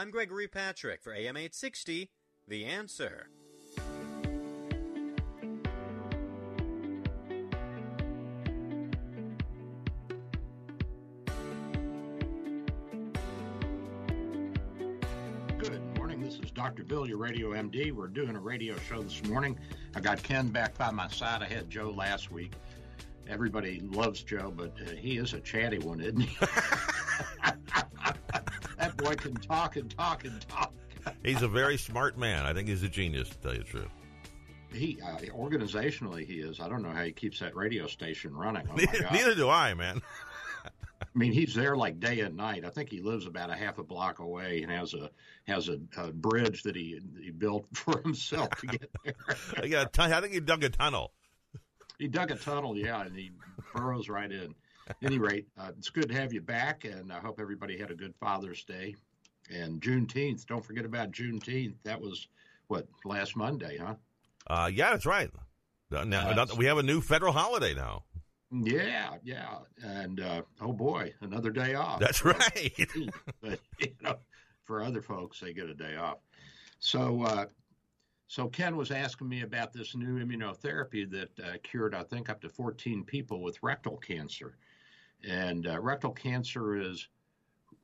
I'm Gregory Patrick for AM 860, The Answer. Good morning. This is Dr. Bill, your radio MD. We're doing a radio show this morning. I got Ken back by my side. I had Joe last week. Everybody loves Joe, but uh, he is a chatty one, isn't he? boy can talk and talk and talk. He's a very smart man. I think he's a genius, to tell you the truth. He uh, organizationally, he is. I don't know how he keeps that radio station running. Oh neither, neither do I, man. I mean, he's there like day and night. I think he lives about a half a block away and has a has a, a bridge that he he built for himself to get there. I, got a ton- I think he dug a tunnel. he dug a tunnel, yeah, and he burrows right in. Any rate, uh, it's good to have you back, and I hope everybody had a good Father's Day. And Juneteenth, don't forget about Juneteenth. That was what last Monday, huh? Uh, yeah, that's right. Uh, Now, That's- we have a new federal holiday now. Yeah, yeah, and uh, oh boy, another day off. That's right. but you know, for other folks, they get a day off. So, uh, so Ken was asking me about this new immunotherapy that uh, cured, I think, up to 14 people with rectal cancer. And uh, rectal cancer is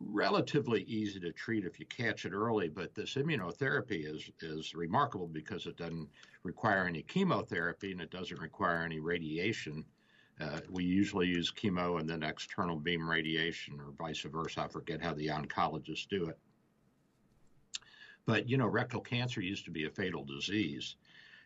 relatively easy to treat if you catch it early, but this immunotherapy is is remarkable because it doesn't require any chemotherapy and it doesn't require any radiation. Uh, we usually use chemo and then external beam radiation, or vice versa. I forget how the oncologists do it. But you know, rectal cancer used to be a fatal disease.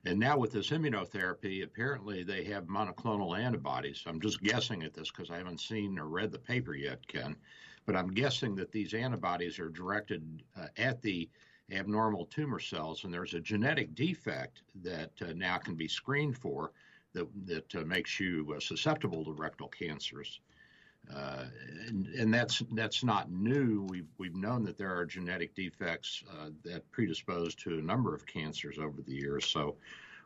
And now with this immunotherapy, apparently they have monoclonal antibodies. I'm just guessing at this because I haven't seen or read the paper yet, Ken. But I'm guessing that these antibodies are directed uh, at the abnormal tumor cells, and there's a genetic defect that uh, now can be screened for that that uh, makes you uh, susceptible to rectal cancers. Uh, and, and that's that's not new. We've we've known that there are genetic defects uh, that predispose to a number of cancers over the years. So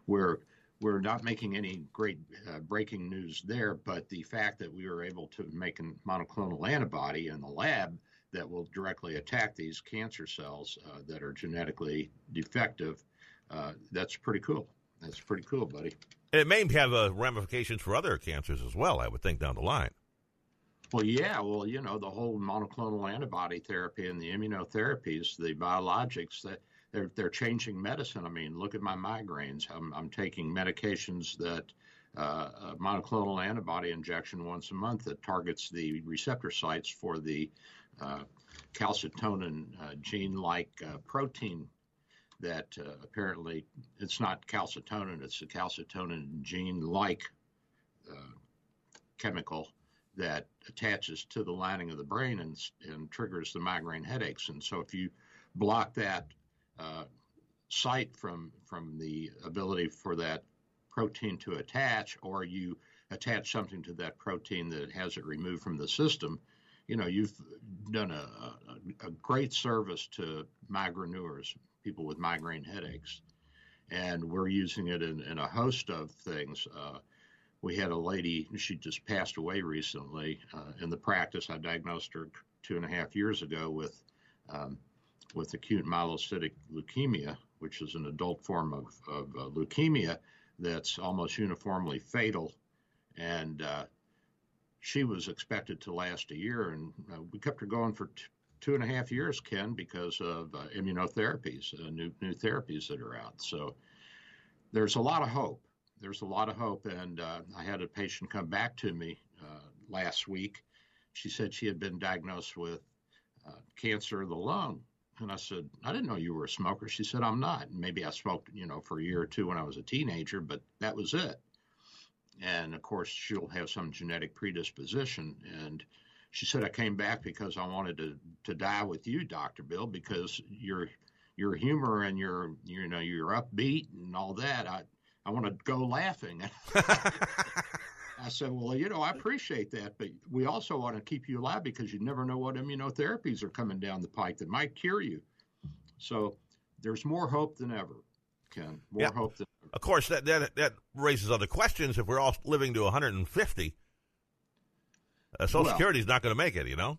we're we're not making any great uh, breaking news there. But the fact that we were able to make a monoclonal antibody in the lab that will directly attack these cancer cells uh, that are genetically defective, uh, that's pretty cool. That's pretty cool, buddy. It may have ramifications for other cancers as well, I would think, down the line. Well, yeah, well, you know, the whole monoclonal antibody therapy and the immunotherapies, the biologics, that they're they're changing medicine. I mean, look at my migraines. I'm I'm taking medications that uh, a monoclonal antibody injection once a month that targets the receptor sites for the uh, calcitonin uh, gene-like uh, protein that uh, apparently it's not calcitonin, it's a calcitonin gene-like uh, chemical that attaches to the lining of the brain and, and triggers the migraine headaches. And so if you block that uh, site from from the ability for that protein to attach, or you attach something to that protein that has it removed from the system, you know you've done a, a, a great service to migraineurs, people with migraine headaches. And we're using it in, in a host of things. Uh, we had a lady, she just passed away recently. Uh, in the practice, I diagnosed her two and a half years ago with um, with acute myelocytic leukemia, which is an adult form of, of uh, leukemia that's almost uniformly fatal. And uh, she was expected to last a year, and uh, we kept her going for t- two and a half years, Ken, because of uh, immunotherapies, uh, new new therapies that are out. So there's a lot of hope there's a lot of hope. And uh, I had a patient come back to me uh, last week. She said she had been diagnosed with uh, cancer of the lung. And I said, I didn't know you were a smoker. She said, I'm not. Maybe I smoked, you know, for a year or two when I was a teenager, but that was it. And of course, she'll have some genetic predisposition. And she said, I came back because I wanted to, to die with you, Dr. Bill, because your your humor and your you know your upbeat and all that. I I want to go laughing. I said, well, you know, I appreciate that, but we also want to keep you alive because you never know what immunotherapies are coming down the pike that might cure you. So there's more hope than ever, Ken. More yeah. hope than ever. Of course, that, that that raises other questions. If we're all living to 150, uh, Social well, Security is not going to make it, you know.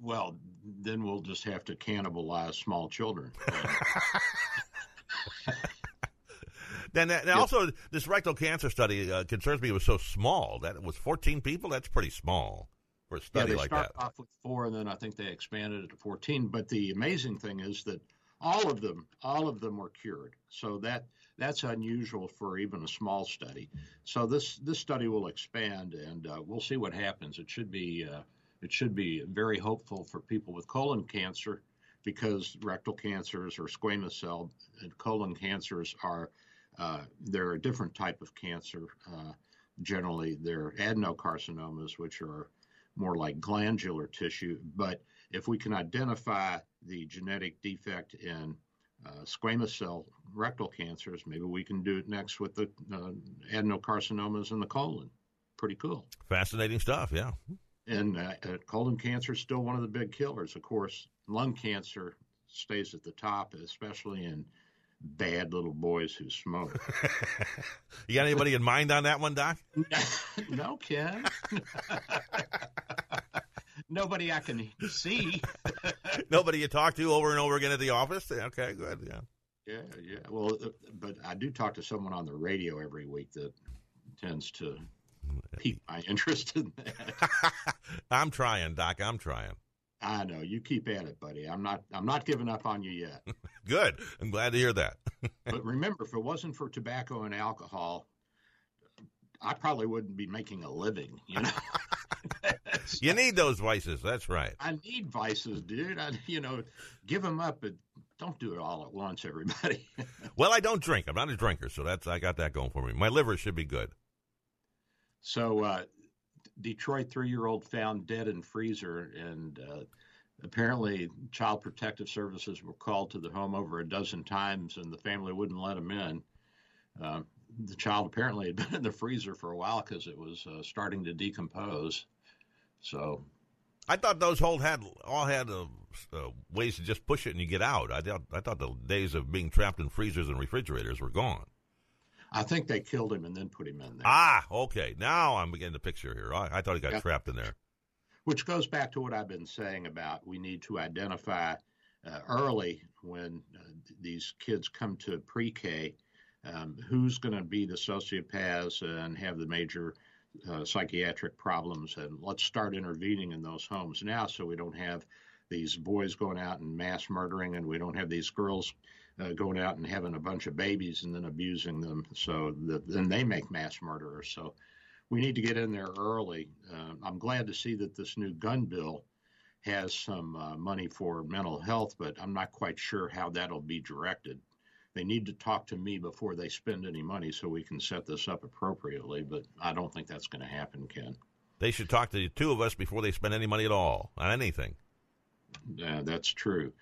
Well, then we'll just have to cannibalize small children. then, and also, this rectal cancer study uh, concerns me. It was so small that it was 14 people. That's pretty small for a study yeah, they like start off with four, and then I think they expanded it to 14. But the amazing thing is that all of them, all of them were cured. So that that's unusual for even a small study. So this this study will expand, and uh, we'll see what happens. It should be uh, it should be very hopeful for people with colon cancer, because rectal cancers or squamous cell and colon cancers are uh, they're a different type of cancer. Uh, generally, they're adenocarcinomas, which are more like glandular tissue. But if we can identify the genetic defect in uh, squamous cell rectal cancers. Maybe we can do it next with the uh, adenocarcinomas in the colon. Pretty cool. Fascinating stuff, yeah. And uh, uh, colon cancer is still one of the big killers. Of course, lung cancer stays at the top, especially in bad little boys who smoke. you got anybody in mind on that one, Doc? no, Ken. nobody I can see. nobody you talk to over and over again at the office. Okay, good. Yeah. Yeah, yeah. Well, uh, but I do talk to someone on the radio every week that tends to pique my interest in that. I'm trying, Doc. I'm trying. I know you keep at it, buddy. I'm not. I'm not giving up on you yet. Good. I'm glad to hear that. but remember, if it wasn't for tobacco and alcohol, I probably wouldn't be making a living. You know. you need those vices. That's right. I need vices, dude. I, you know, give them up, but don't do it all at once, everybody. well, I don't drink. I'm not a drinker, so that's I got that going for me. My liver should be good. So, uh, Detroit three-year-old found dead in freezer, and uh, apparently, Child Protective Services were called to the home over a dozen times, and the family wouldn't let them in. Uh, the child apparently had been in the freezer for a while because it was uh, starting to decompose. So, I thought those whole had all had uh, uh, ways to just push it and you get out. I thought I thought the days of being trapped in freezers and refrigerators were gone. I think they killed him and then put him in there. Ah, okay. Now I'm beginning to picture here. I, I thought he got yeah. trapped in there. Which goes back to what I've been saying about we need to identify uh, early when uh, these kids come to pre-K um, who's going to be the sociopaths and have the major uh, psychiatric problems, and let's start intervening in those homes now so we don't have these boys going out and mass murdering, and we don't have these girls uh, going out and having a bunch of babies and then abusing them. So that then they make mass murderers. So we need to get in there early. Uh, I'm glad to see that this new gun bill has some uh, money for mental health, but I'm not quite sure how that'll be directed they need to talk to me before they spend any money so we can set this up appropriately. But I don't think that's going to happen, Ken. They should talk to the two of us before they spend any money at all on anything. Yeah, that's true.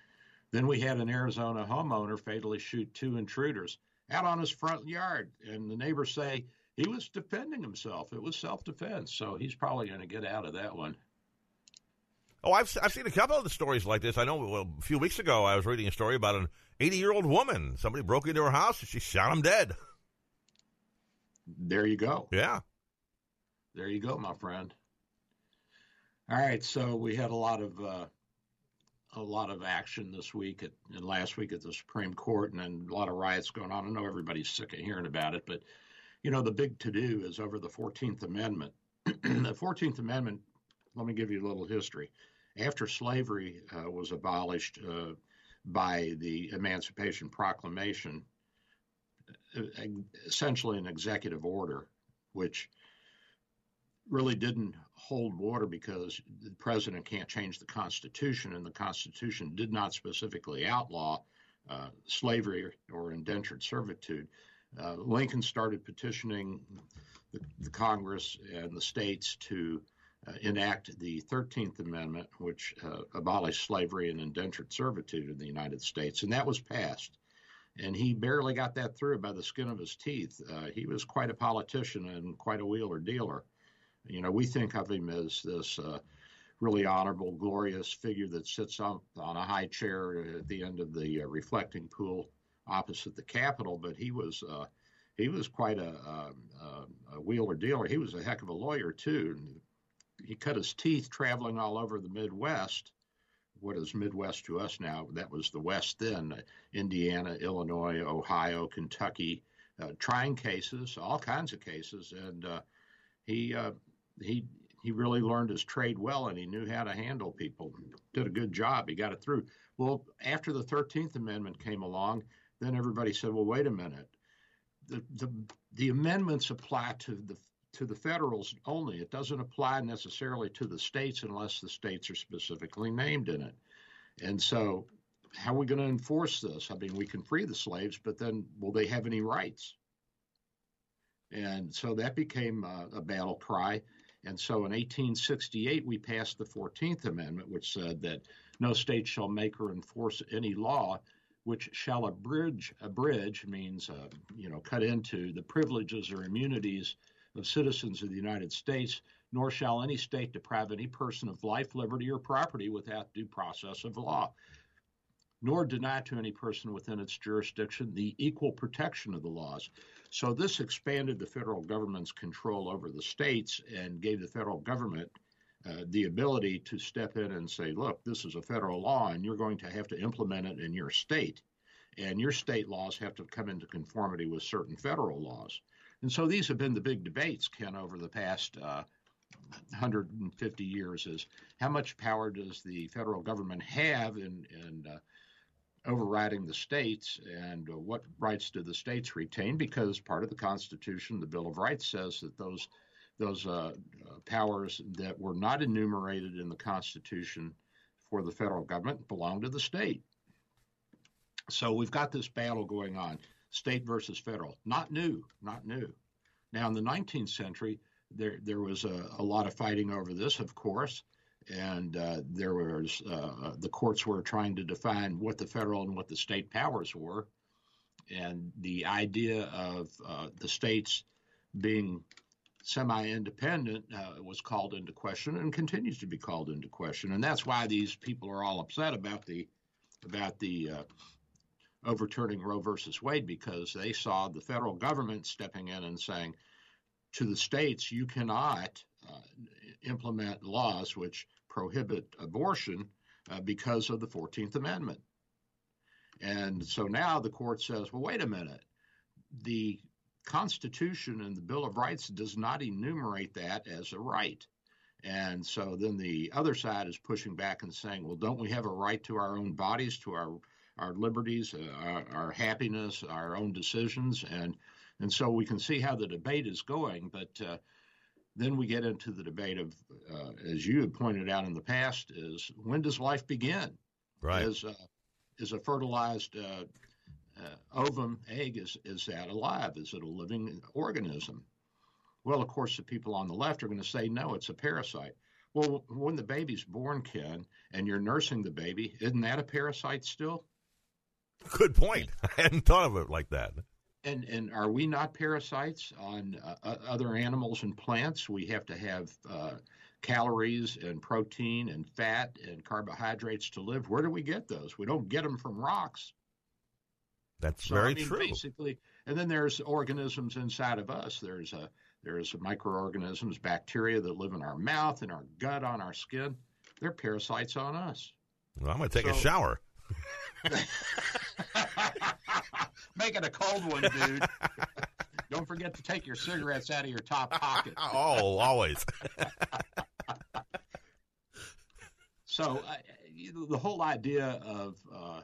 Then we had an Arizona homeowner fatally shoot two intruders out on his front yard, and the neighbors say he was defending himself. It was self defense, so he's probably going to get out of that one. Oh, I've I've seen a couple of the stories like this. I know well, a few weeks ago I was reading a story about an 80 year old woman. Somebody broke into her house and she shot him dead. There you go. Yeah. There you go, my friend. All right, so we had a lot of uh, a lot of action this week at, and last week at the Supreme Court, and then a lot of riots going on. I know everybody's sick of hearing about it, but you know the big to do is over the Fourteenth Amendment. the Fourteenth Amendment. Let me give you a little history. After slavery uh, was abolished, uh, by the Emancipation Proclamation, essentially an executive order, which really didn't hold water because the president can't change the Constitution, and the Constitution did not specifically outlaw uh, slavery or indentured servitude. Uh, Lincoln started petitioning the, the, Congress and the states to uh, enact the 13th Amendment, which uh, abolished slavery and indentured servitude in the United States, and that was passed. And he barely got that through by the skin of his teeth. Uh, he was quite a politician and quite a wheeler dealer. You know, we think of him as this uh, really honorable, glorious figure that sits on, on a high chair at the end of the uh, reflecting pool opposite the Capitol, but he was uh, he was quite a, a, a, wheeler dealer. He was a heck of a lawyer too. He cut his teeth traveling all over the Midwest. What is Midwest to us now? That was the West then: Indiana, Illinois, Ohio, Kentucky, uh, trying cases, all kinds of cases, and uh, he uh, he he really learned his trade well and he knew how to handle people. Did a good job. He got it through. Well, after the 13th Amendment came along, then everybody said, well, wait a minute. The, the, the amendments apply to the to the federals only. It doesn't apply necessarily to the states unless the states are specifically named in it. And so, how are we going to enforce this? I mean, we can free the slaves, but then will they have any rights? And so that became a, a battle cry. And so in 1868, we passed the 14th Amendment, which said that no state shall make or enforce any law which shall abridge, abridge means, uh, you know, cut into the privileges or immunities of citizens of the United States, nor shall any state deprive any person of life, liberty, or property without due process of law, nor deny to any person within its jurisdiction the equal protection of the laws. So this expanded the federal government's control over the states and gave the federal government uh, the ability to step in and say, look, this is a federal law and you're going to have to implement it in your state. And your state laws have to come into conformity with certain federal laws. And so these have been the big debates, Ken, over the past uh, 150 years is how much power does the federal government have in, in uh, overriding the states and uh, what rights do the states retain? Because part of the constitution the bill of rights says that those those uh, powers that were not enumerated in the constitution for the federal government belong to the state. So we've got this battle going on state versus federal. Not new not new. Now in the 19th century there there was a, a lot of fighting over this of course and uh, there was uh, the courts were trying to define what the federal and what the state powers were, and the idea of uh, the states being semi-independent uh, was called into question and continues to be called into question, and that's why these people are all upset about the about the uh, overturning Roe versus Wade because they saw the federal government stepping in and saying to the states, you cannot uh, implement laws which prohibit abortion uh, because of the 14th Amendment. And so now the court says, well, wait a minute. The Constitution and the Bill of Rights does not enumerate that as a right. And so then the other side is pushing back and saying, well, don't we have a right to our own bodies, to our our liberties, uh, our, our, happiness, our own decisions, and and so we can see how the debate is going. But uh, then we get into the debate of, uh, as you had pointed out in the past, is when does life begin? Right. Is, uh, is a fertilized uh, uh, ovum egg, is, is that alive? Is it a living organism? Well, of course, the people on the left are going to say, no, it's a parasite. Well, when the baby's born, Ken, and you're nursing the baby, isn't that a parasite still? Good point. I hadn't thought of it like that. And and are we not parasites on uh, other animals and plants? We have to have uh, calories and protein and fat and carbohydrates to live. Where do we get those? We don't get them from rocks. That's so, very I mean, true. Basically, and then there's organisms inside of us. There's a there's microorganisms, bacteria that live in our mouth, in our gut, on our skin. They're parasites on us. Well, I'm going to take so, a shower. Make it a cold one, dude. Don't forget to take your cigarettes out of your top pocket. oh, always. so, uh, the whole idea of uh,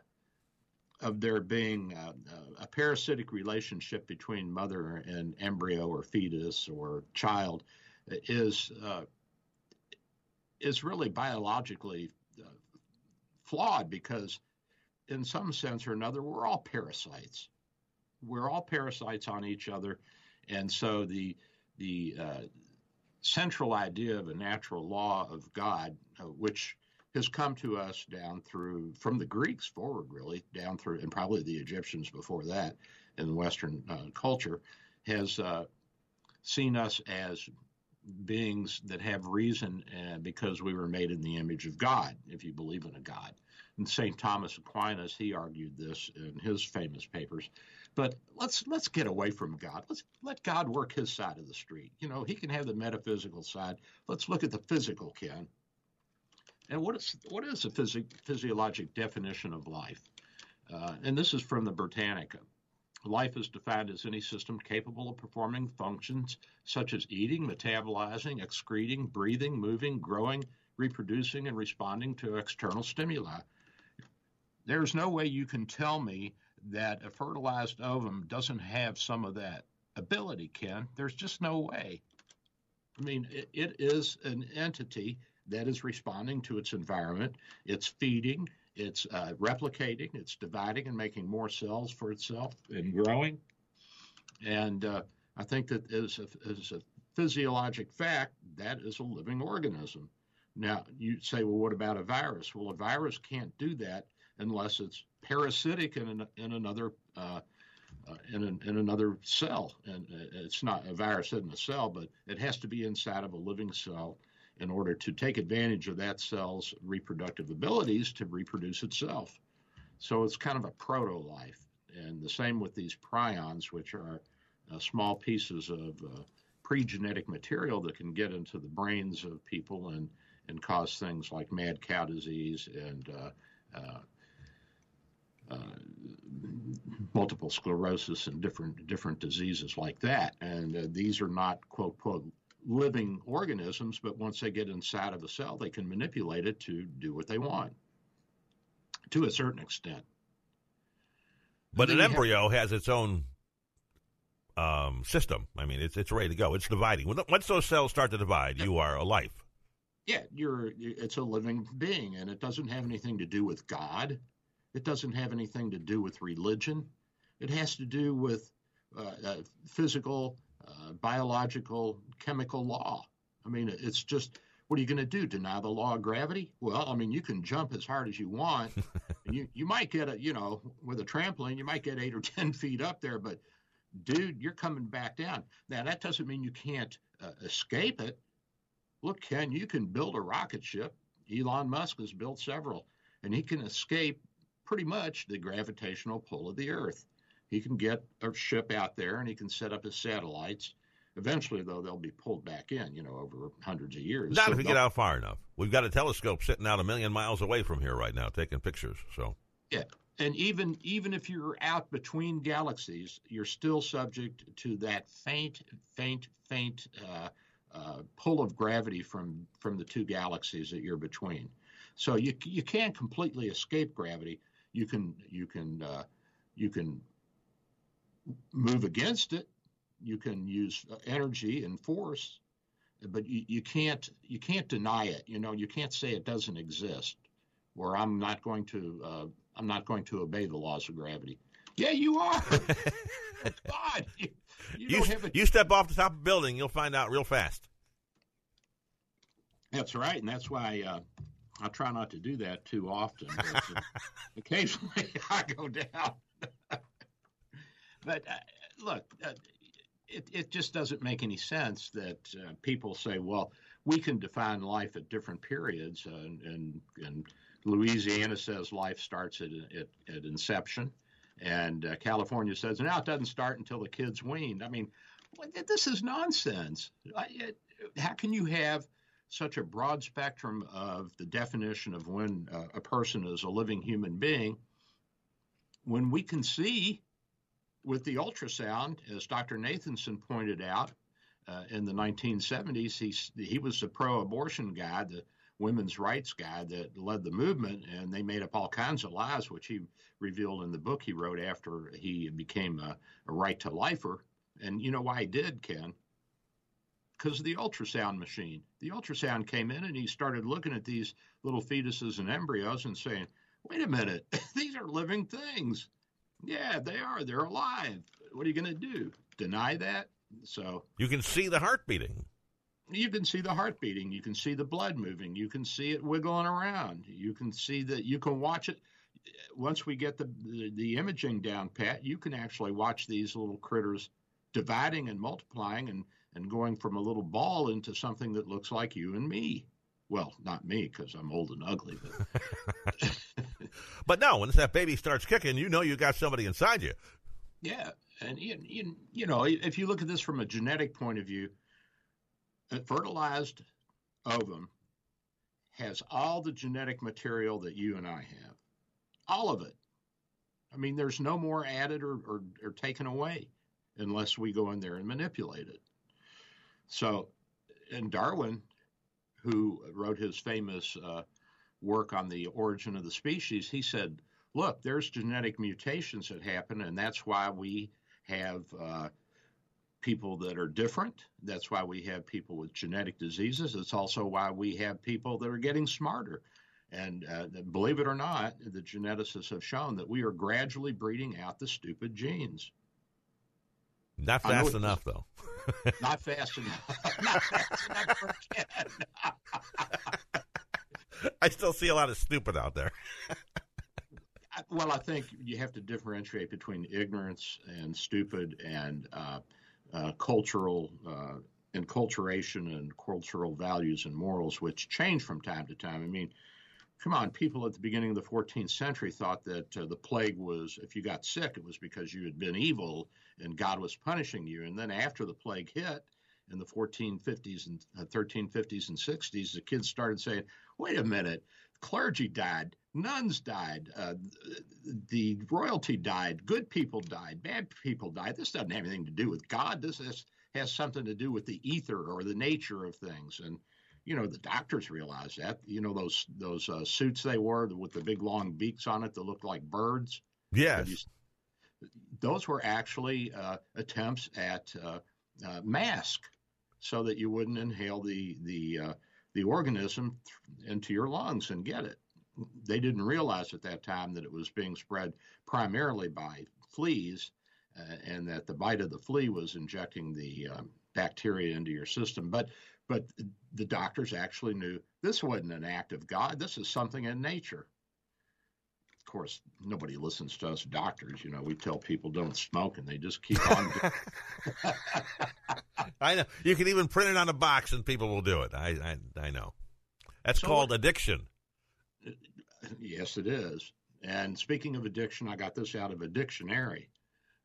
of there being uh, a parasitic relationship between mother and embryo or fetus or child is uh, is really biologically uh, flawed because in some sense or another, we're all parasites. We're all parasites on each other, and so the the uh, central idea of a natural law of God, uh, which has come to us down through from the Greeks forward, really down through, and probably the Egyptians before that in Western uh, culture, has uh, seen us as beings that have reason uh, because we were made in the image of God, if you believe in a God. And St. Thomas Aquinas, he argued this in his famous papers. But let's let's get away from God. Let's let God work his side of the street. You know, he can have the metaphysical side. Let's look at the physical, Ken. And what is what is the phys- physiologic definition of life? Uh, and this is from the Britannica. Life is defined as any system capable of performing functions such as eating, metabolizing, excreting, breathing, moving, growing, reproducing, and responding to external stimuli. There's no way you can tell me that a fertilized ovum doesn't have some of that ability, Ken. There's just no way. I mean, it, it is an entity that is responding to its environment. It's feeding, it's uh, replicating, it's dividing and making more cells for itself and growing. And uh, I think that as a, as a physiologic fact, that is a living organism. Now, you say, well, what about a virus? Well, a virus can't do that unless it's parasitic in, an, in another uh, uh, in, an, in another cell. And uh, it's not a virus in a cell, but it has to be inside of a living cell in order to take advantage of that cell's reproductive abilities to reproduce itself. So it's kind of a proto life. And the same with these prions, which are uh, small pieces of uh, pre genetic material that can get into the brains of people and, and cause things like mad cow disease and uh uh, multiple sclerosis and different different diseases like that. And uh, these are not quote quote living organisms, but once they get inside of a cell, they can manipulate it to do what they want to a certain extent. But an embryo have, has its own um, system. I mean, it's it's ready to go. It's dividing. Once those cells start to divide, you are a life. Yeah, you're. It's a living being, and it doesn't have anything to do with God. It doesn't have anything to do with religion. It has to do with uh, uh, physical, uh, biological, chemical law. I mean, it's just what are you going to do? Deny the law of gravity? Well, I mean, you can jump as hard as you want, and you you might get a you know with a trampoline, you might get eight or ten feet up there, but dude, you're coming back down. Now that doesn't mean you can't uh, escape it. Look, Ken, you can build a rocket ship. Elon Musk has built several, and he can escape pretty much the gravitational pull of the Earth. He can get a ship out there and he can set up his satellites. Eventually, though, they'll be pulled back in, you know, over hundreds of years. Not so if we get out far enough. We've got a telescope sitting out a million miles away from here right now, taking pictures. So yeah, and even even if you're out between galaxies, you're still subject to that faint, faint, faint uh, uh, pull of gravity from from the two galaxies that you're between. So you you can't completely escape gravity, you can you can uh, you can move against it. You can use energy and force, but you, you can't you can't deny it. You know, you can't say it doesn't exist. Or I'm not going to uh, I'm not going to obey the laws of gravity. Yeah, you are. God, you, you, you, a... you step off the top of a building, you'll find out real fast. That's right, and that's why uh, I try not to do that too often. But occasionally I go down. but uh, look, uh, it, it just doesn't make any sense that uh, people say, well, we can define life at different periods. Uh, and, and Louisiana says life starts at, at, at inception. And uh, California says, now it doesn't start until the kid's weaned. I mean, this is nonsense. I, it, how can you have such a broad spectrum of the definition of when uh, a person is a living human being, when we can see with the ultrasound, as Dr. Nathanson pointed out uh, in the 1970s, he, he was the pro abortion guy, the women's rights guy that led the movement, and they made up all kinds of lies, which he revealed in the book he wrote after he became a, a right to lifer. And you know why he did, Ken? Because of the ultrasound machine. The ultrasound came in and he started looking at these little fetuses and embryos and saying, wait a minute, these are living things. Yeah, they are. They're alive. What are you going to do? Deny that? So you can see the heart beating. you can see the heart beating, you can see the blood moving, you can see it wiggling around, you can see that you can watch it. Once we get the, the, the imaging down pat, you can actually watch these little critters dividing and multiplying and and going from a little ball into something that looks like you and me. Well, not me because I'm old and ugly, but but no, once that baby starts kicking, you know you got somebody inside you. Yeah, and you, you, you know if you look at this from a genetic point of view, a fertilized ovum has all the genetic material that you and I have, all of it. I mean, there's no more added or, or, or taken away unless we go in there and manipulate it. So, and Darwin, who wrote his famous uh, work on the origin of the species, he said, look, there's genetic mutations that happen, and that's why we have uh, people that are different. That's why we have people with genetic diseases. It's also why we have people that are getting smarter. And uh, believe it or not, the geneticists have shown that we are gradually breeding out the stupid genes. Not fast enough, though. not fast enough. not fast enough for I still see a lot of stupid out there. well, I think you have to differentiate between ignorance and stupid and uh, uh, cultural uh, enculturation and cultural values and morals, which change from time to time. I mean, come on, people at the beginning of the 14th century thought that uh, the plague was, if you got sick, it was because you had been evil and God was punishing you. And then after the plague hit in the 1450s and uh, 1350s and 60s, the kids started saying, wait a minute, clergy died, nuns died, uh, the royalty died, good people died, bad people died. This doesn't have anything to do with God. This is, has something to do with the ether or the nature of things. And you know the doctors realized that. You know those those uh, suits they wore with the big long beaks on it that looked like birds. Yes. Those were actually uh, attempts at uh, uh, mask, so that you wouldn't inhale the the uh, the organism into your lungs and get it. They didn't realize at that time that it was being spread primarily by fleas, uh, and that the bite of the flea was injecting the um, bacteria into your system. But but the doctors actually knew this wasn't an act of God. This is something in nature. Of course, nobody listens to us doctors. You know, we tell people don't smoke, and they just keep on. I know. You can even print it on a box, and people will do it. I I, I know. That's so called addiction. Yes, it is. And speaking of addiction, I got this out of a dictionary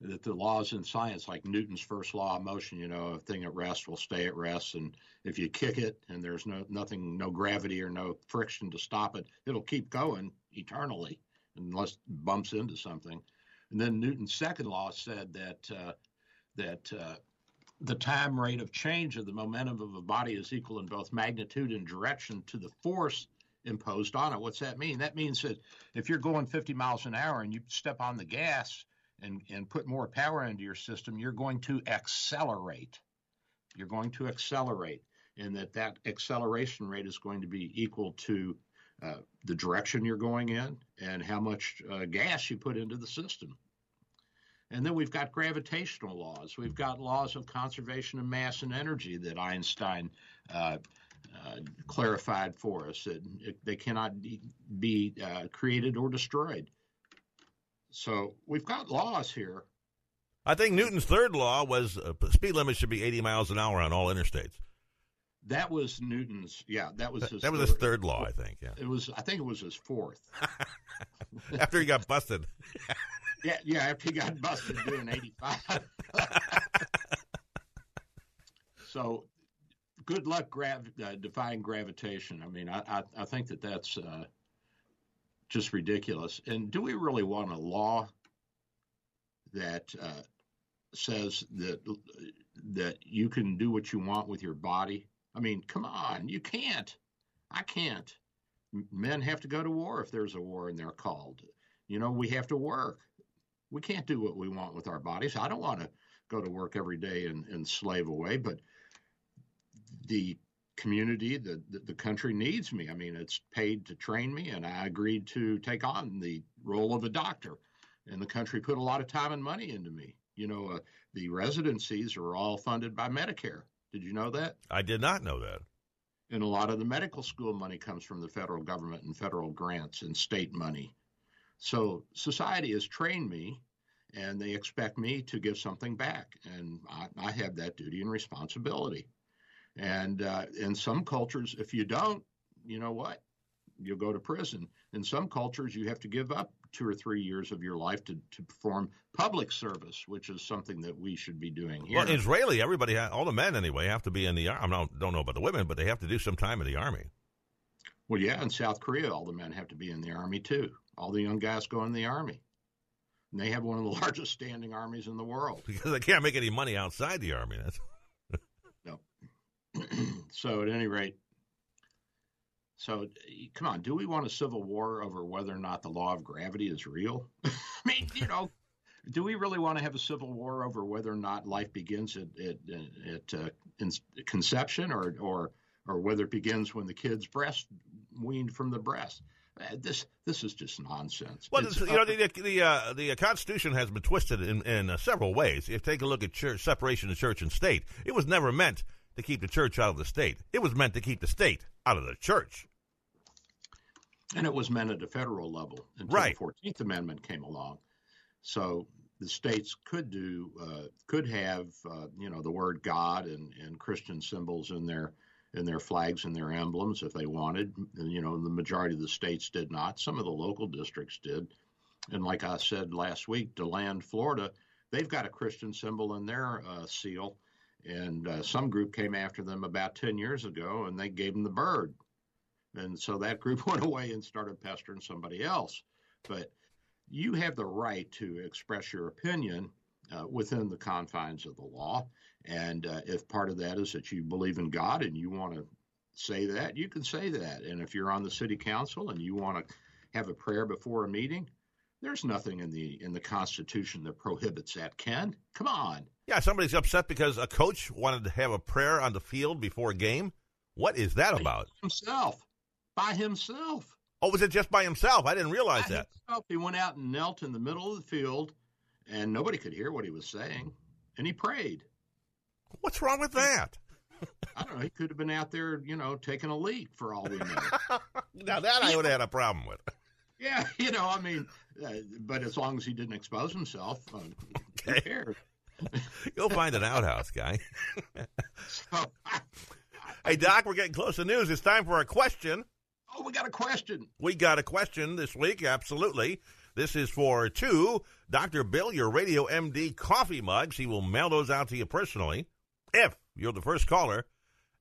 that the laws in science, like Newton's first law of motion, you know, a thing at rest will stay at rest, and if you kick it and there's no nothing, no gravity or no friction to stop it, it'll keep going eternally unless it bumps into something. And then Newton's second law said that uh, that uh, the time rate of change of the momentum of a body is equal in both magnitude and direction to the force imposed on it. What's that mean? That means that if you're going 50 miles an hour and you step on the gas and, and put more power into your system, you're going to accelerate. You're going to accelerate, and that that acceleration rate is going to be equal to uh, the direction you're going in and how much uh, gas you put into the system. And then we've got gravitational laws. We've got laws of conservation of mass and energy that Einstein uh, uh, clarified for us. That they cannot be uh, created or destroyed. So we've got laws here. I think Newton's third law was uh, speed limit should be 80 miles an hour on all interstates. That was Newton's. Yeah, that was his. That was third, his third law, I think. Yeah, it was. I think it was his fourth. after he got busted. yeah, yeah. After he got busted doing 85. so, good luck grav- uh, defying gravitation. I mean, I, I, I think that that's uh, just ridiculous. And do we really want a law that uh, says that that you can do what you want with your body? I mean, come on, you can't. I can't. Men have to go to war if there's a war and they're called. You know, we have to work. We can't do what we want with our bodies. I don't want to go to work every day and, and slave away, but the community, the, the, the country needs me. I mean, it's paid to train me, and I agreed to take on the role of a doctor. And the country put a lot of time and money into me. You know, uh, the residencies are all funded by Medicare. Did you know that? I did not know that. And a lot of the medical school money comes from the federal government and federal grants and state money. So society has trained me and they expect me to give something back. And I, I have that duty and responsibility. And uh, in some cultures, if you don't, you know what? You'll go to prison. In some cultures, you have to give up two or three years of your life to, to perform public service, which is something that we should be doing here. Well, Israeli, everybody, all the men anyway, have to be in the army. I don't know about the women, but they have to do some time in the army. Well, yeah, in South Korea, all the men have to be in the army too. All the young guys go in the army. And they have one of the largest standing armies in the world. Because they can't make any money outside the army. That's. so at any rate, so come on, do we want a civil war over whether or not the law of gravity is real? I mean, you know, do we really want to have a civil war over whether or not life begins at at, at uh, conception or or or whether it begins when the kid's breast weaned from the breast? Uh, this this is just nonsense. Well, you know, the the, uh, the Constitution has been twisted in in uh, several ways. If you take a look at church, separation of church and state, it was never meant to keep the church out of the state. It was meant to keep the state out of the church. And it was meant at a federal level until right. the Fourteenth Amendment came along. So the states could do uh, could have uh, you know the word God and, and Christian symbols in their in their flags and their emblems if they wanted. You know, the majority of the states did not. Some of the local districts did. And like I said last week, DeLand, Florida, they've got a Christian symbol in their uh, seal. And uh, some group came after them about 10 years ago and they gave them the bird. And so that group went away and started pestering somebody else. But you have the right to express your opinion uh, within the confines of the law. And uh, if part of that is that you believe in God and you want to say that, you can say that. And if you're on the city council and you want to have a prayer before a meeting, there's nothing in the in the Constitution that prohibits that. Ken, come on. Yeah, somebody's upset because a coach wanted to have a prayer on the field before a game. What is that about? Himself, by himself. Oh, was it just by himself? I didn't realize by that. Himself. He went out and knelt in the middle of the field, and nobody could hear what he was saying, and he prayed. What's wrong with that? I don't know. He could have been out there, you know, taking a leak for all we know. now that I would have had a problem with. Yeah, you know, I mean, uh, but as long as he didn't expose himself, uh, okay. who cares? You'll find an outhouse guy. so, hey, Doc, we're getting close to news. It's time for a question. Oh, we got a question. We got a question this week, absolutely. This is for two Dr. Bill, your Radio MD coffee mugs. He will mail those out to you personally if you're the first caller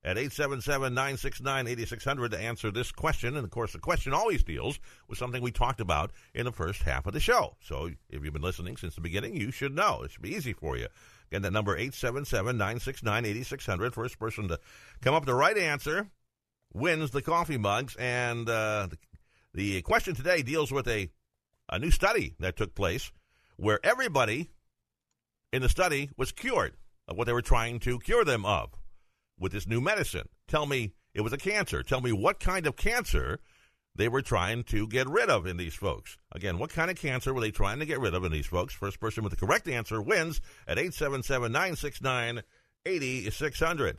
at 877-969-8600 to answer this question. And, of course, the question always deals with something we talked about in the first half of the show. So if you've been listening since the beginning, you should know. It should be easy for you. Again, that number, 877-969-8600. First person to come up with the right answer wins the coffee mugs. And uh, the, the question today deals with a a new study that took place where everybody in the study was cured of what they were trying to cure them of with this new medicine. Tell me it was a cancer. Tell me what kind of cancer they were trying to get rid of in these folks. Again, what kind of cancer were they trying to get rid of in these folks? First person with the correct answer wins at 877 969 8600.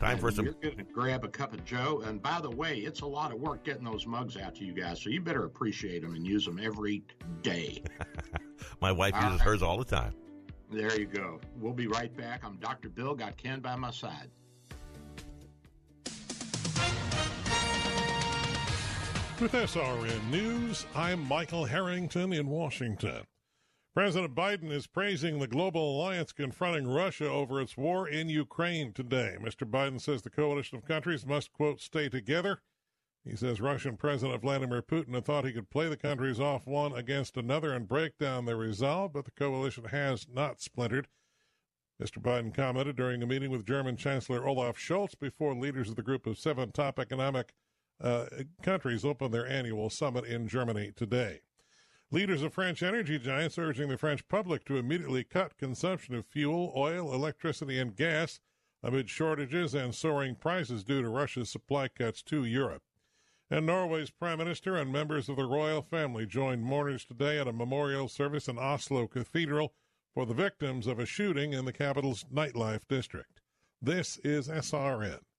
Time and for some. You're going to grab a cup of Joe. And by the way, it's a lot of work getting those mugs out to you guys. So you better appreciate them and use them every day. my wife all uses right. hers all the time. There you go. We'll be right back. I'm Dr. Bill. Got Ken by my side. With SRN News, I'm Michael Harrington in Washington. President Biden is praising the global alliance confronting Russia over its war in Ukraine today. Mr. Biden says the coalition of countries must, quote, stay together. He says Russian President Vladimir Putin thought he could play the countries off one against another and break down their resolve, but the coalition has not splintered. Mr. Biden commented during a meeting with German Chancellor Olaf Scholz before leaders of the group of seven top economic uh, countries opened their annual summit in Germany today. Leaders of French energy giants urging the French public to immediately cut consumption of fuel, oil, electricity, and gas amid shortages and soaring prices due to Russia's supply cuts to Europe. And Norway's prime minister and members of the royal family joined mourners today at a memorial service in Oslo Cathedral for the victims of a shooting in the capital's nightlife district. This is SRN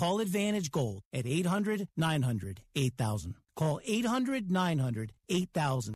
Call Advantage Gold at 800 900 8000. Call 800 900 8000.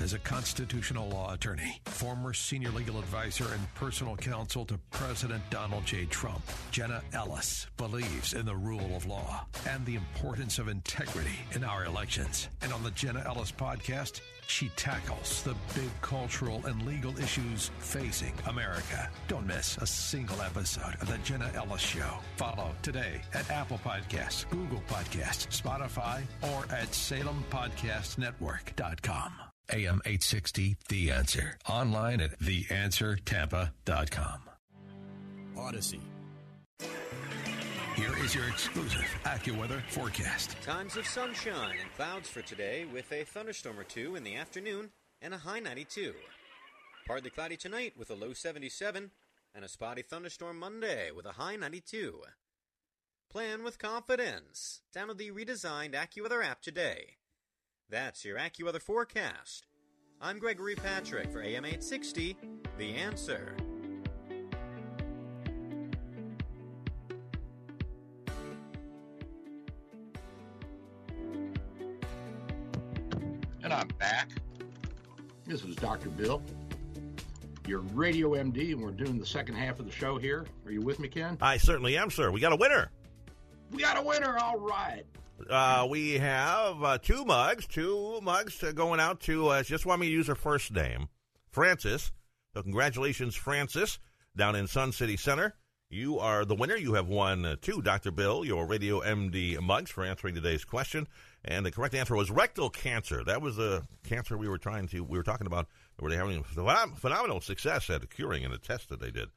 As a constitutional law attorney, former senior legal advisor, and personal counsel to President Donald J. Trump, Jenna Ellis believes in the rule of law and the importance of integrity in our elections. And on the Jenna Ellis podcast, she tackles the big cultural and legal issues facing America. Don't miss a single episode of the Jenna Ellis Show. Follow today at Apple Podcasts, Google Podcasts, Spotify, or at SalemPodcastNetwork.com. AM 860, The Answer. Online at TheAnswerTampa.com. Odyssey. Here is your exclusive AccuWeather forecast. Times of sunshine and clouds for today with a thunderstorm or two in the afternoon and a high 92. Partly cloudy tonight with a low 77 and a spotty thunderstorm Monday with a high 92. Plan with confidence. Download the redesigned AccuWeather app today. That's your AccuWeather forecast. I'm Gregory Patrick for AM 860, The Answer. And I'm back. This is Dr. Bill, your radio MD, and we're doing the second half of the show here. Are you with me, Ken? I certainly am, sir. We got a winner. We got a winner, all right. Uh, we have uh, two mugs, two mugs uh, going out to, uh, just want me to use her first name, Francis. So congratulations, Francis, down in Sun City Center. You are the winner. You have won uh, two, Dr. Bill, your Radio MD mugs for answering today's question. And the correct answer was rectal cancer. That was the cancer we were trying to, we were talking about, were they having phenomenal success at curing in a test that they did.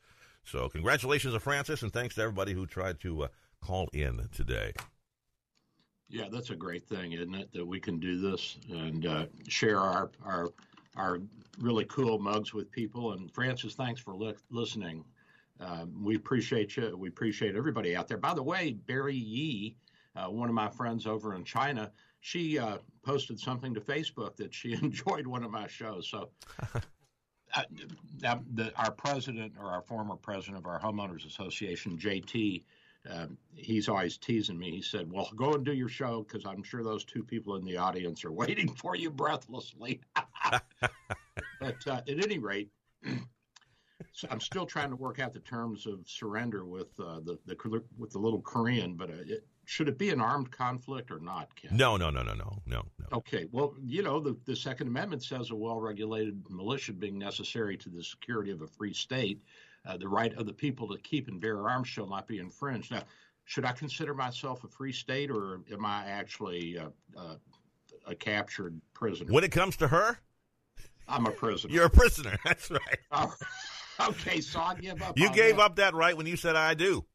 So congratulations to Francis, and thanks to everybody who tried to uh, call in today. Yeah, that's a great thing, isn't it? That we can do this and uh, share our our our really cool mugs with people. And Francis, thanks for li- listening. Um, we appreciate you. We appreciate everybody out there. By the way, Barry Yee, uh, one of my friends over in China, she uh, posted something to Facebook that she enjoyed one of my shows. So. Uh, the, our president or our former president of our homeowners association, JT, um, he's always teasing me. He said, "Well, go and do your show because I'm sure those two people in the audience are waiting for you breathlessly." but uh, at any rate, so I'm still trying to work out the terms of surrender with uh, the, the with the little Korean. But uh, it, should it be an armed conflict or not, Ken? No, no, no, no, no, no, no. Okay. Well, you know, the, the Second Amendment says a well-regulated militia being necessary to the security of a free state uh, the right of the people to keep and bear arms shall not be infringed. Now, should I consider myself a free state, or am I actually uh, uh, a captured prisoner? When it comes to her, I'm a prisoner. You're a prisoner. That's right. Oh, okay, so I give up. You gave that. up that right when you said I do.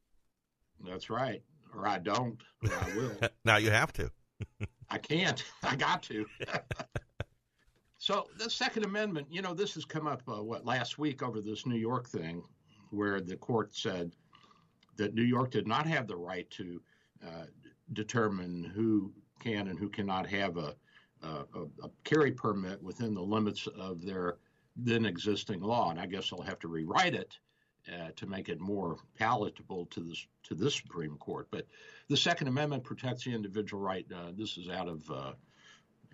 That's right, or I don't, or I will. now you have to. I can't. I got to. so the Second Amendment, you know, this has come up uh, what last week over this New York thing, where the court said that New York did not have the right to uh, determine who can and who cannot have a, a, a, carry permit within the limits of their then existing law. And I guess they'll have to rewrite it uh, to make it more palatable to this to this Supreme Court. But the Second Amendment protects the individual right. Uh, this is out of uh,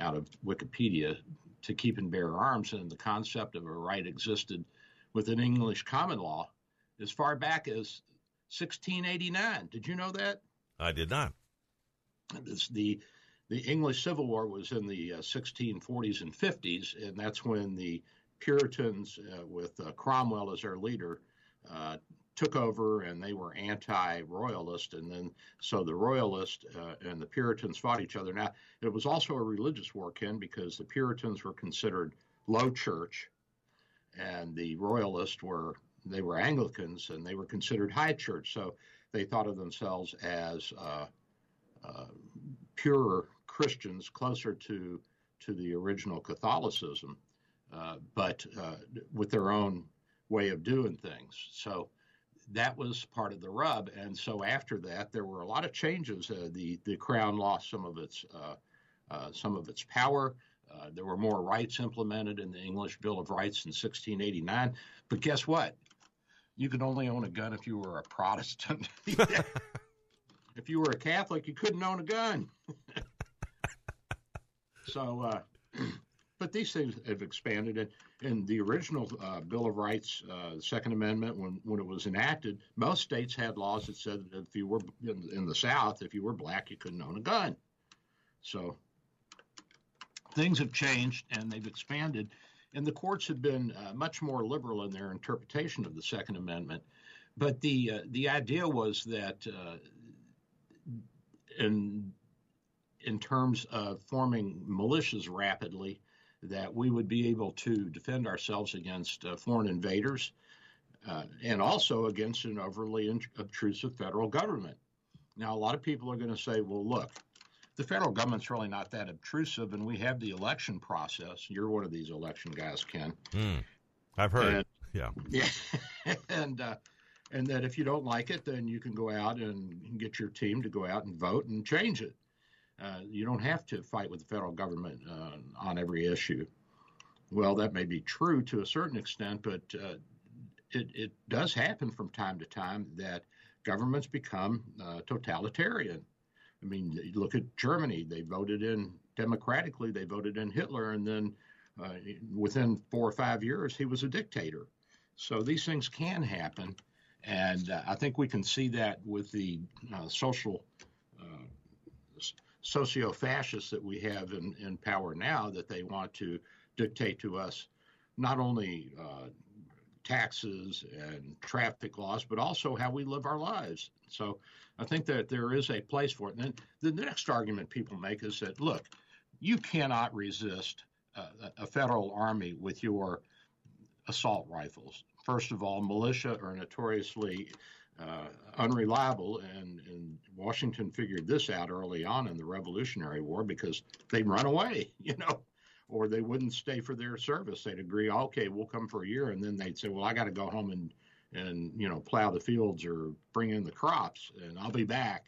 out of Wikipedia to keep and bear arms, and the concept of a right existed within English common law as far back as 1689. Did you know that? I did not. This, the the English Civil War was in the uh, 1640s and 50s, and that's when the Puritans, uh, with uh, Cromwell as their leader, uh, took over and they were anti-royalist and then so the royalists uh, and the puritans fought each other now it was also a religious war ken because the puritans were considered low church and the royalists were they were Anglicans and they were considered high church, so they thought of themselves as uh, uh, pure Christians, closer to to the original Catholicism, uh, but uh, with their own way of doing things. So that was part of the rub. And so after that, there were a lot of changes. Uh, the the crown lost some of its uh, some of its power. there were more rights implemented in the English Bill of Rights in 1689. But guess what? You could only own a gun if you were a Protestant. if you were a Catholic, you couldn't own a gun. so, uh, but these things have expanded. And in the original uh, Bill of Rights, uh, Second Amendment, when, when it was enacted, most states had laws that said that if you were in, in the South, if you were black, you couldn't own a gun. So things have changed and they've expanded. And the courts have been uh, much more liberal in their interpretation of the Second Amendment. But the uh, the idea was that uh, in in terms of forming militias rapidly, that we would be able to defend ourselves against uh, foreign invaders uh, and also against an overly obtrusive federal government. Now, a lot of people are going to say, well, look, the federal government's really not that obtrusive, and we have the election process. You're one of these election guys, Ken. Mm, I've heard. And, yeah, yeah, and uh, and that if you don't like it, then you can go out and get your team to go out and vote and change it. Uh, you don't have to fight with the federal government uh, on every issue. Well, that may be true to a certain extent, but uh, it, it does happen from time to time that governments become uh, totalitarian I mean, look at Germany. They voted in democratically. They voted in Hitler, and then uh, within four or five years, he was a dictator. So these things can happen, and uh, I think we can see that with the uh, social uh, socio-fascists that we have in, in power now. That they want to dictate to us not only uh, taxes and traffic laws, but also how we live our lives. So I think that there is a place for it. And then the next argument people make is that, look, you cannot resist uh, a federal army with your assault rifles. First of all, militia are notoriously uh, unreliable, and, and Washington figured this out early on in the Revolutionary War because they'd run away, you know, or they wouldn't stay for their service. They'd agree, okay, we'll come for a year, and then they'd say, well, I got to go home and and you know plow the fields or bring in the crops, and I'll be back.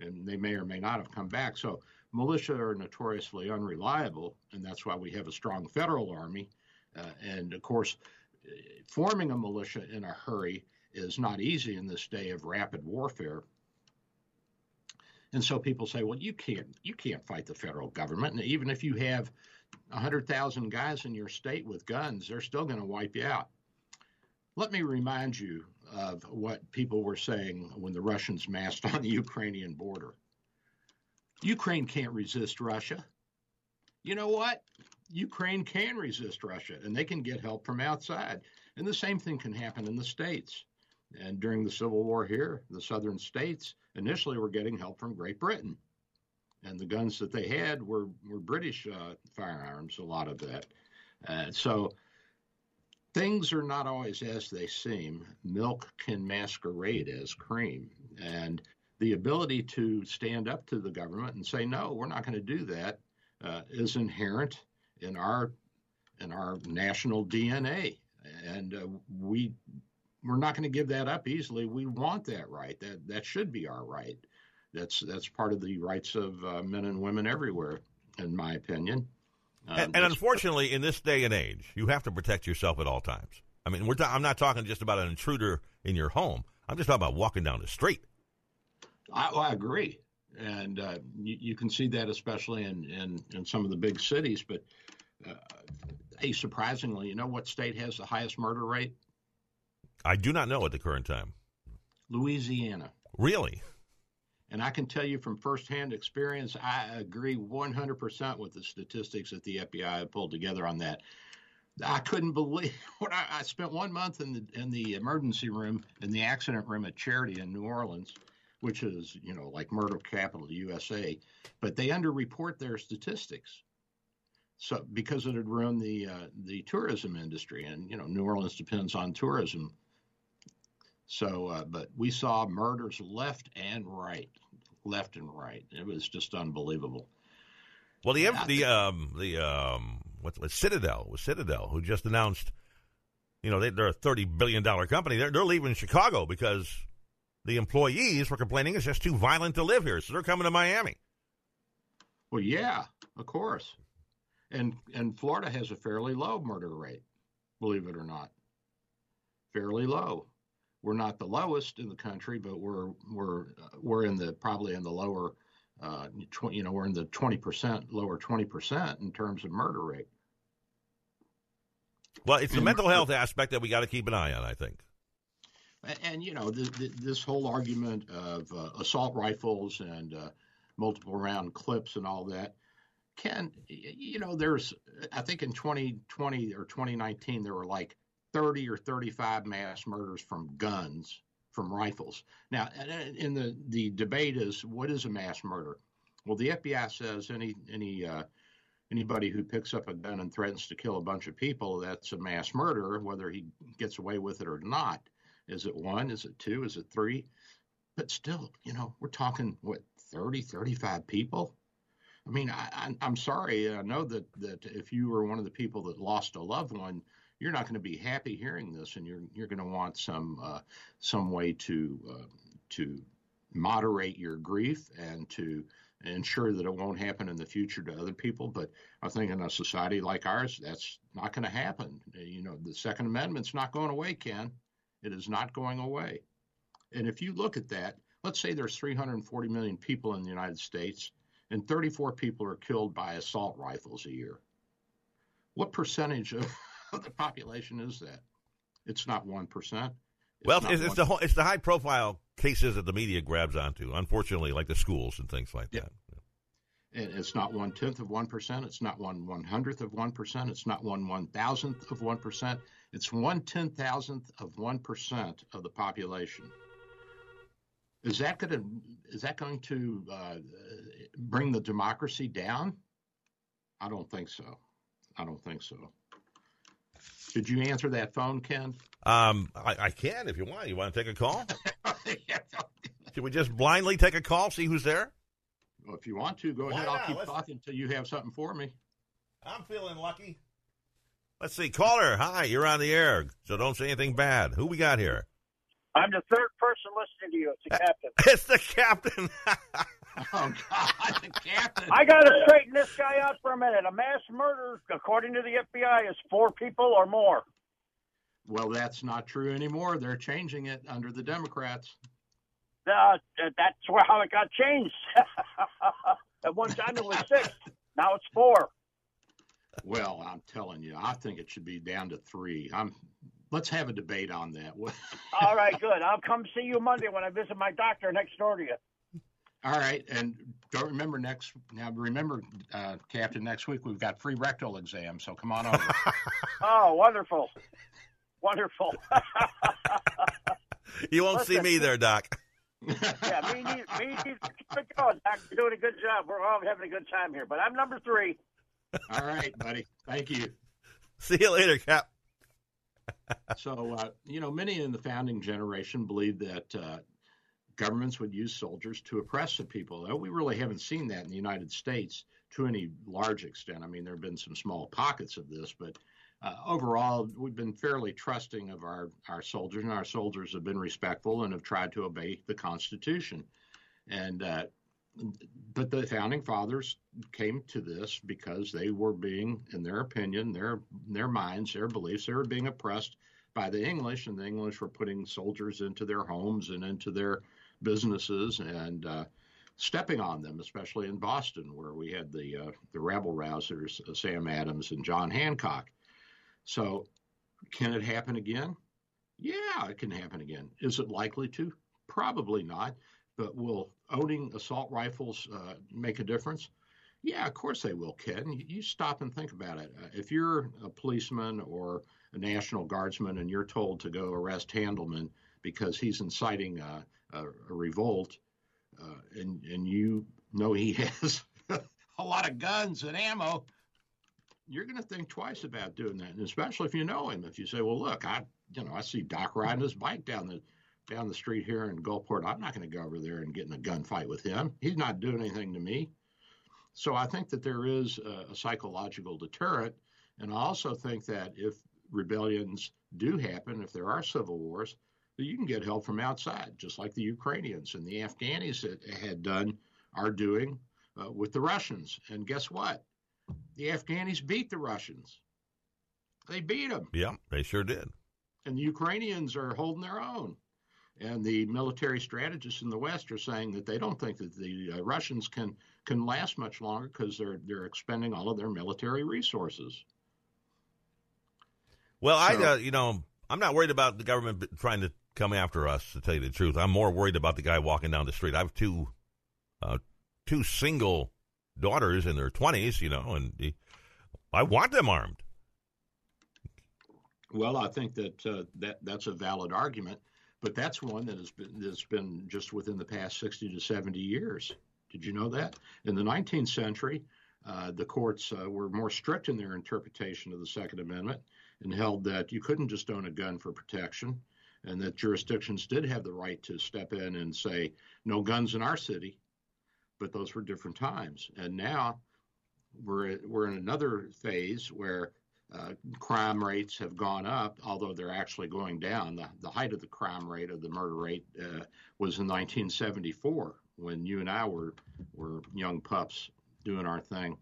And they may or may not have come back. So militia are notoriously unreliable, and that's why we have a strong federal army. Uh, and of course, forming a militia in a hurry is not easy in this day of rapid warfare. And so people say, well, you can't you can't fight the federal government, and even if you have 100,000 guys in your state with guns, they're still going to wipe you out. Let me remind you of what people were saying when the Russians massed on the Ukrainian border. Ukraine can't resist Russia. You know what? Ukraine can resist Russia and they can get help from outside. And the same thing can happen in the States. And during the Civil War here, the southern states initially were getting help from Great Britain. And the guns that they had were, were British uh, firearms, a lot of that. Uh, so things are not always as they seem. Milk can masquerade as cream. And the ability to stand up to the government and say, no, we're not going to do that, uh, is inherent in our in our national DNA, and uh, we we're not going to give that up easily. We want that right. That that should be our right. That's that's part of the rights of uh, men and women everywhere, in my opinion. Um, and, and unfortunately, in this day and age, you have to protect yourself at all times. I mean, we're ta- I'm not talking just about an intruder in your home. I'm just talking about walking down the street. I, I agree, and uh, you, you, can see that especially in, in, in some of the big cities. But uh, hey, surprisingly, you know what state has the highest murder rate? I do not know at the current time. Louisiana. Really? And I can tell you from firsthand experience, I agree 100% with the statistics that the FBI pulled together on that. I couldn't believe when I, I, spent one month in the in the emergency room in the accident room at Charity in New Orleans, which is you know like murder capital of the USA, but they underreport their statistics so because it had ruined the uh, the tourism industry, and you know New Orleans depends on tourism. So, uh, but we saw murders left and right, left and right. It was just unbelievable. Well, the the um the um what's what, Citadel was Citadel who just announced, you know, they, are a thirty billion dollar company. They're they're leaving Chicago because the employees were complaining it's just too violent to live here, so they're coming to Miami. Well, yeah, of course and and Florida has a fairly low murder rate, believe it or not. Fairly low. We're not the lowest in the country, but we're we're we're in the probably in the lower, uh, tw- you know, we're in the twenty percent, lower twenty percent in terms of murder rate. Well, it's the mental health aspect that we got to keep an eye on. I think. And, and you know, the, the, this whole argument of uh, assault rifles and uh, multiple round clips and all that Ken, you know, there's, I think in 2020 or 2019, there were like 30 or 35 mass murders from guns, from rifles. Now, in the, the debate is what is a mass murder? Well, the FBI says any, any, uh, anybody who picks up a gun and threatens to kill a bunch of people, that's a mass murder, whether he gets away with it or not. Is it one? Is it two? Is it three? But still, you know, we're talking, what, 30, 35 people? I mean, I, am sorry. I know that that if you were one of the people that lost a loved one, you're not going to be happy hearing this, and you're you're going to want some uh, some way to uh, to moderate your grief and to ensure that it won't happen in the future to other people. But I think in a society like ours, that's not going to happen. You know, the Second Amendment's not going away, Ken. It is not going away. And if you look at that, let's say there's 340 million people in the United States and 34 people are killed by assault rifles a year. What percentage of, of the population is that? It's not one percent. Well, it's, it's the whole, it's the high profile cases that the media grabs onto. Unfortunately, like the schools and things like yeah. that. It's not one tenth of one percent. It's not one one hundredth of one percent. It's not one one thousandth of one percent. It's one ten thousandth of one percent of the population. Is that going to is that going to uh, bring the democracy down? I don't think so. I don't think so. Did you answer that phone, Ken? Um, I, I, can if you want. You want to take a call? Should we just blindly take a call, see who's there? Well, if you want to, go Why ahead. not? I'll keep Let's- talking until you have something for me. I'm feeling lucky. Let's see. Caller, hi, you're on the air, so don't say anything bad. Who we got here? I'm the third person listening to you. It's the captain. It's the captain. Oh God, the captain. I got to straighten this guy out for a minute. A mass murder, according to the FBI, is four people or more. Well, that's not true anymore. They're changing it under the Democrats. Uh, that's where how it got changed. At one time it was six. Now it's four. Well, I'm telling you, I think it should be down to three. I'm. Let's have a debate on that. All right, good. I'll come see you Monday when I visit my doctor next door to you. All right, and don't remember next. Now remember, uh, Captain. Next week we've got free rectal exam, so come on over. Oh, wonderful. Wonderful. you won't see me there, Doc. yeah, me neither. Me neither. Keep it going, Doc. You're doing a good job. We're all having a good time here. But I'm number three. All right, buddy. Thank you. See you later, Cap. so, uh, you know, many in the founding generation believed that uh, governments would use soldiers to oppress the people. We really haven't seen that in the United States to any large extent. I mean, there have been some small pockets of this, but uh, overall, we've been fairly trusting of our, our soldiers, and our soldiers have been respectful and have tried to obey the Constitution. And uh, but the founding fathers came to this because they were being, in their opinion, their their minds, their beliefs, they were being oppressed by the English, and the English were putting soldiers into their homes and into their businesses and uh, stepping on them, especially in Boston, where we had the uh, the rabble rousers, uh, Sam Adams and John Hancock. So, can it happen again? Yeah, it can happen again. Is it likely to? Probably not. But will owning assault rifles uh, make a difference? Yeah, of course they will, Ken. You, stop and think about it. Uh, if you're a policeman or a National Guardsman and you're told to go arrest Handelman because he's inciting a, a, a revolt, uh, and and you know he has a lot of guns and ammo, you're going to think twice about doing that, and especially if you know him. If you say, "Well, look, I you know I see Doc riding his bike down the down the street here in Gulfport. I'm not going to go over there and get in a gunfight with him. He's not doing anything to me. So I think that there is a, a psychological deterrent. And I also think that if rebellions do happen, if there are civil wars, you can get help from outside, just like the Ukrainians and the Afghanis had done, are doing uh, with the Russians. And guess what? The Afghanis beat the Russians. They beat them. Yeah, they sure did. And the Ukrainians are holding their own. And the military strategists in the West are saying that they don't think that the uh, Russians can can last much longer because they're they're expending all of their military resources. Well, I, So- uh, you know, I'm not worried about the government trying to come after us. To tell you the truth, I'm more worried about the guy walking down the street. I have two, uh, two single daughters in their 20s, you know, and the, I want them armed. Well, I think that uh, that that's a valid argument, but that's one that has been that's been just within the past 60 to 70 years. Did you know that? In the 19th century, uh, the courts uh, were more strict in their interpretation of the Second Amendment and held that you couldn't just own a gun for protection, and that jurisdictions did have the right to step in and say no guns in our city. But those were different times, and now we're we're in another phase where uh, crime rates have gone up, although they're actually going down. The, the height of the crime rate, of the murder rate, uh, was in 1974 when you and I were were young pups doing our thing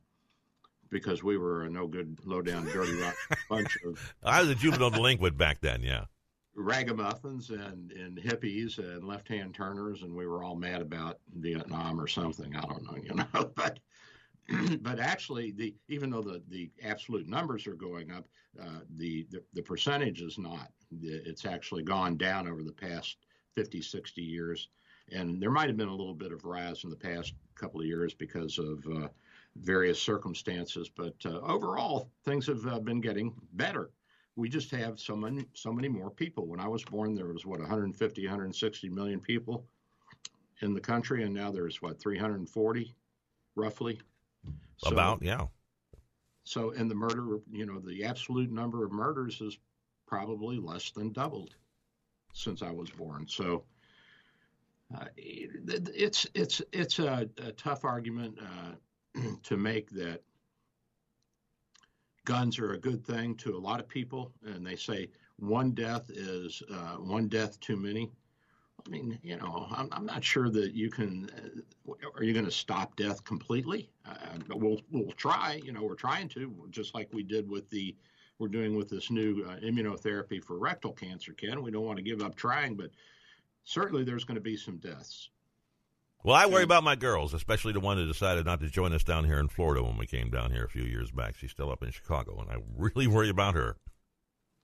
because we were a no good, low down, dirty bunch of I was a juvenile delinquent back then, yeah. Ragamuffins and, and hippies and left hand turners, and we were all mad about Vietnam or something. I don't know, you know, but but actually, the even though the, the absolute numbers are going up, uh, the, the the percentage is not. It's actually gone down over the past 50, 60 years, and there might have been a little bit of rise in the past couple of years because of uh, various circumstances. But uh, overall, things have uh, been getting better. We just have so many so many more people. When I was born, there was what 150, 160 million people in the country, and now there's what 340, roughly. So- About, yeah. So, and the murder, you know, the absolute number of murders is probably less than doubled since I was born. So, Uh, it's it's it's a, a tough argument uh, to make that guns are a good thing to a lot of people, and they say one death is uh, one death too many. I mean, you know, I'm, I'm not sure that you can. Uh, are you going to stop death completely? Uh, we'll we'll try. You know, we're trying to, just like we did with the we're doing with this new uh, immunotherapy for rectal cancer. Ken, we don't want to give up trying, but certainly there's going to be some deaths. Well, I worry about my girls, especially the one that decided not to join us down here in Florida when we came down here a few years back. She's still up in Chicago, and I really worry about her.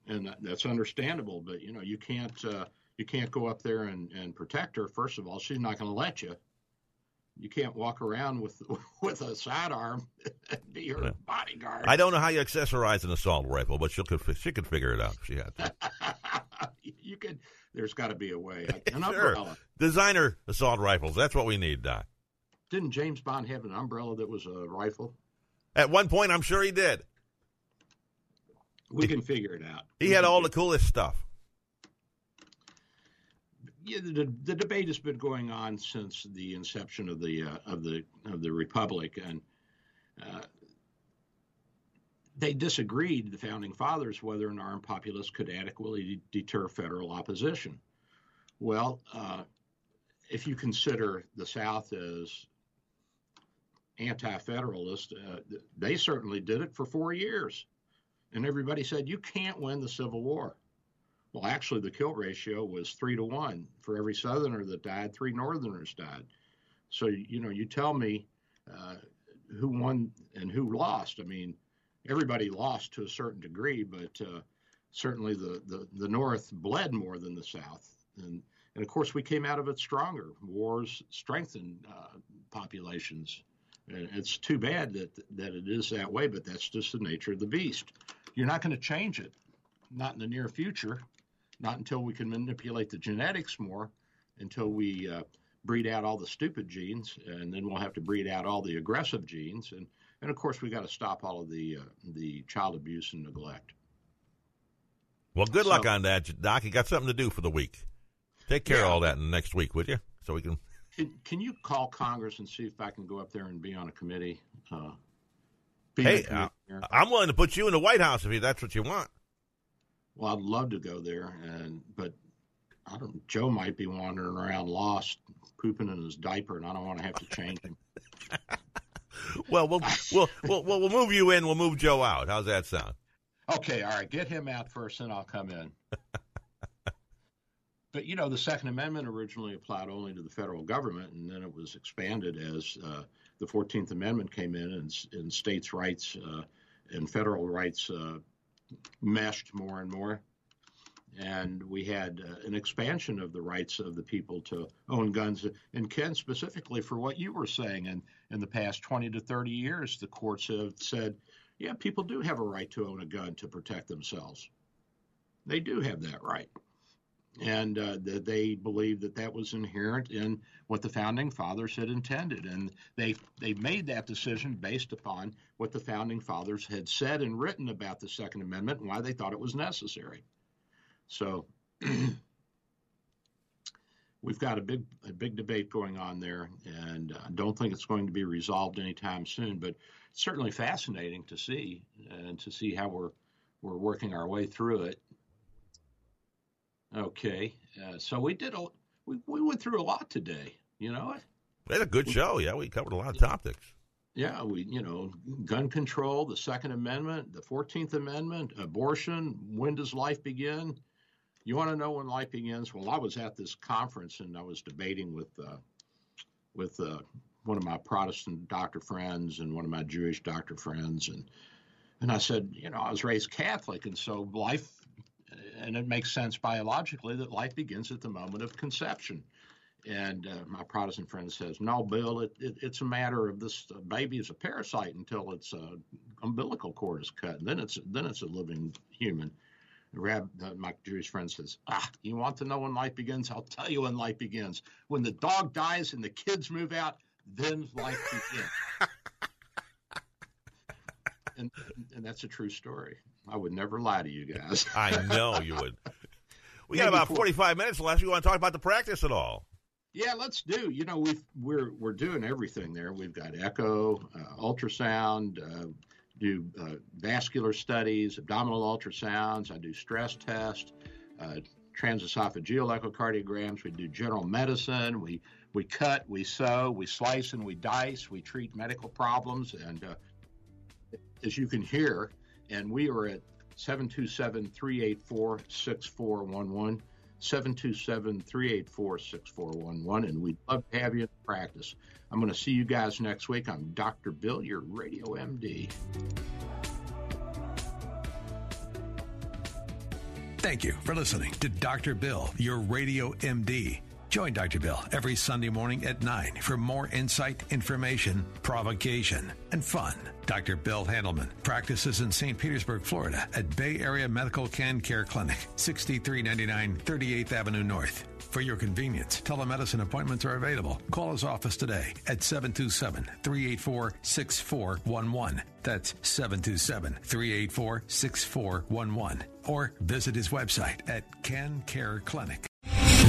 And that's understandable, but you know you can't uh, you can't go up there and, and protect her. First of all, she's not going to let you. You can't walk around with with a sidearm and be her yeah. bodyguard. I don't know how you accessorize an assault rifle, but she could she could figure it out if she had to. you could there's got to be a way. An sure. umbrella. Designer assault rifles. That's what we need, Doc. Didn't James Bond have an umbrella that was a rifle? At one point, I'm sure he did. We can figure it out. He had all the coolest stuff. Yeah, the, the debate has been going on since the inception of the uh, of the of the republic, and uh, they disagreed, the founding fathers, whether an armed populace could adequately deter federal opposition. Well, uh, if you consider the South as anti federalist, uh, they certainly did it for four years. And everybody said, you can't win the Civil War. Well, actually, the kill ratio was three to one. For every Southerner that died, three Northerners died. So, you know, you tell me uh, who won and who lost. I mean, everybody lost to a certain degree, but uh, certainly the, the, the North bled more than the South. And, and of course, we came out of it stronger. Wars strengthened uh, populations. And it's too bad that, that it is that way, but that's just the nature of the beast. You're not going to change it, not in the near future, not until we can manipulate the genetics more, until we uh, breed out all the stupid genes, and then we'll have to breed out all the aggressive genes. And and of course, we got to stop all of the uh, the child abuse and neglect. Well, good so, luck on that, Doc. You got something to do for the week. Take care yeah. of all that next week, would you? So we can... can. Can you call Congress and see if I can go up there and be on a committee? Uh, hey, uh, I'm willing to put you in the White House if that's what you want. Well, I'd love to go there, and but I don't. Joe might be wandering around lost, pooping in his diaper, and I don't want to have to change him. well, we'll we'll we'll we'll move you in. We'll move Joe out. How's that sound? Okay, all right. Get him out first, and I'll come in. but you know, the Second Amendment originally applied only to the federal government, and then it was expanded as uh, the Fourteenth Amendment came in, and, and states' rights uh, and federal rights uh, meshed more and more and we had uh, an expansion of the rights of the people to own guns. And Ken, specifically for what you were saying, and in the past 20 to 30 years, the courts have said, yeah, people do have a right to own a gun to protect themselves. They do have that right. And uh, they believe that that was inherent in what the founding fathers had intended, and they they made that decision based upon what the founding fathers had said and written about the Second Amendment and why they thought it was necessary. So we've got a big a big debate going on there, and I don't think it's going to be resolved anytime soon. But it's certainly fascinating to see and to see how we're we're working our way through it. Okay, uh, so we did a we, we went through a lot today. You know, we had a good show. Yeah, we covered a lot of topics. Yeah, we you know gun control, the Second Amendment, the Fourteenth Amendment, abortion. When does life begin? You want to know when life begins? Well, I was at this conference and I was debating with uh, with uh, one of my Protestant doctor friends and one of my Jewish doctor friends, and and I said, you know, I was raised Catholic, and so life, and it makes sense biologically that life begins at the moment of conception. And uh, my Protestant friend says, "No, Bill, it, it, it's a matter of this baby is a parasite until its uh, umbilical cord is cut, and then it's then it's a living human." Rab, uh, my Jewish friend says, "Ah, you want to know when life begins? I'll tell you when life begins. When the dog dies and the kids move out, then life begins." and, and that's a true story. I would never lie to you guys. I know you would. We got about 45 minutes left. You want to talk about the practice at all? Yeah, let's do. You know, we we're we're doing everything there. We've got echo, uh, ultrasound, uh, do uh, vascular studies, abdominal ultrasounds. I do stress tests, uh, transesophageal echocardiograms. We do general medicine. We we cut, we sew, we slice, and we dice. We treat medical problems, and uh, as you can hear, and we are at 727 384 6411. 727 384 6411. And we'd love to have you in practice. I'm going to see you guys next week. I'm Dr. Bill, your radio MD. Thank you for listening to Dr. Bill, your radio MD. Join Dr. Bill every Sunday morning at 9 for more insight, information, provocation, and fun. Dr. Bill Handelman practices in St. Petersburg, Florida at Bay Area Medical Can Care Clinic, 6399 38th Avenue North. For your convenience, telemedicine appointments are available. Call his office today at 727 384 6411. That's 727 384 6411. Or visit his website at Can Care Clinic.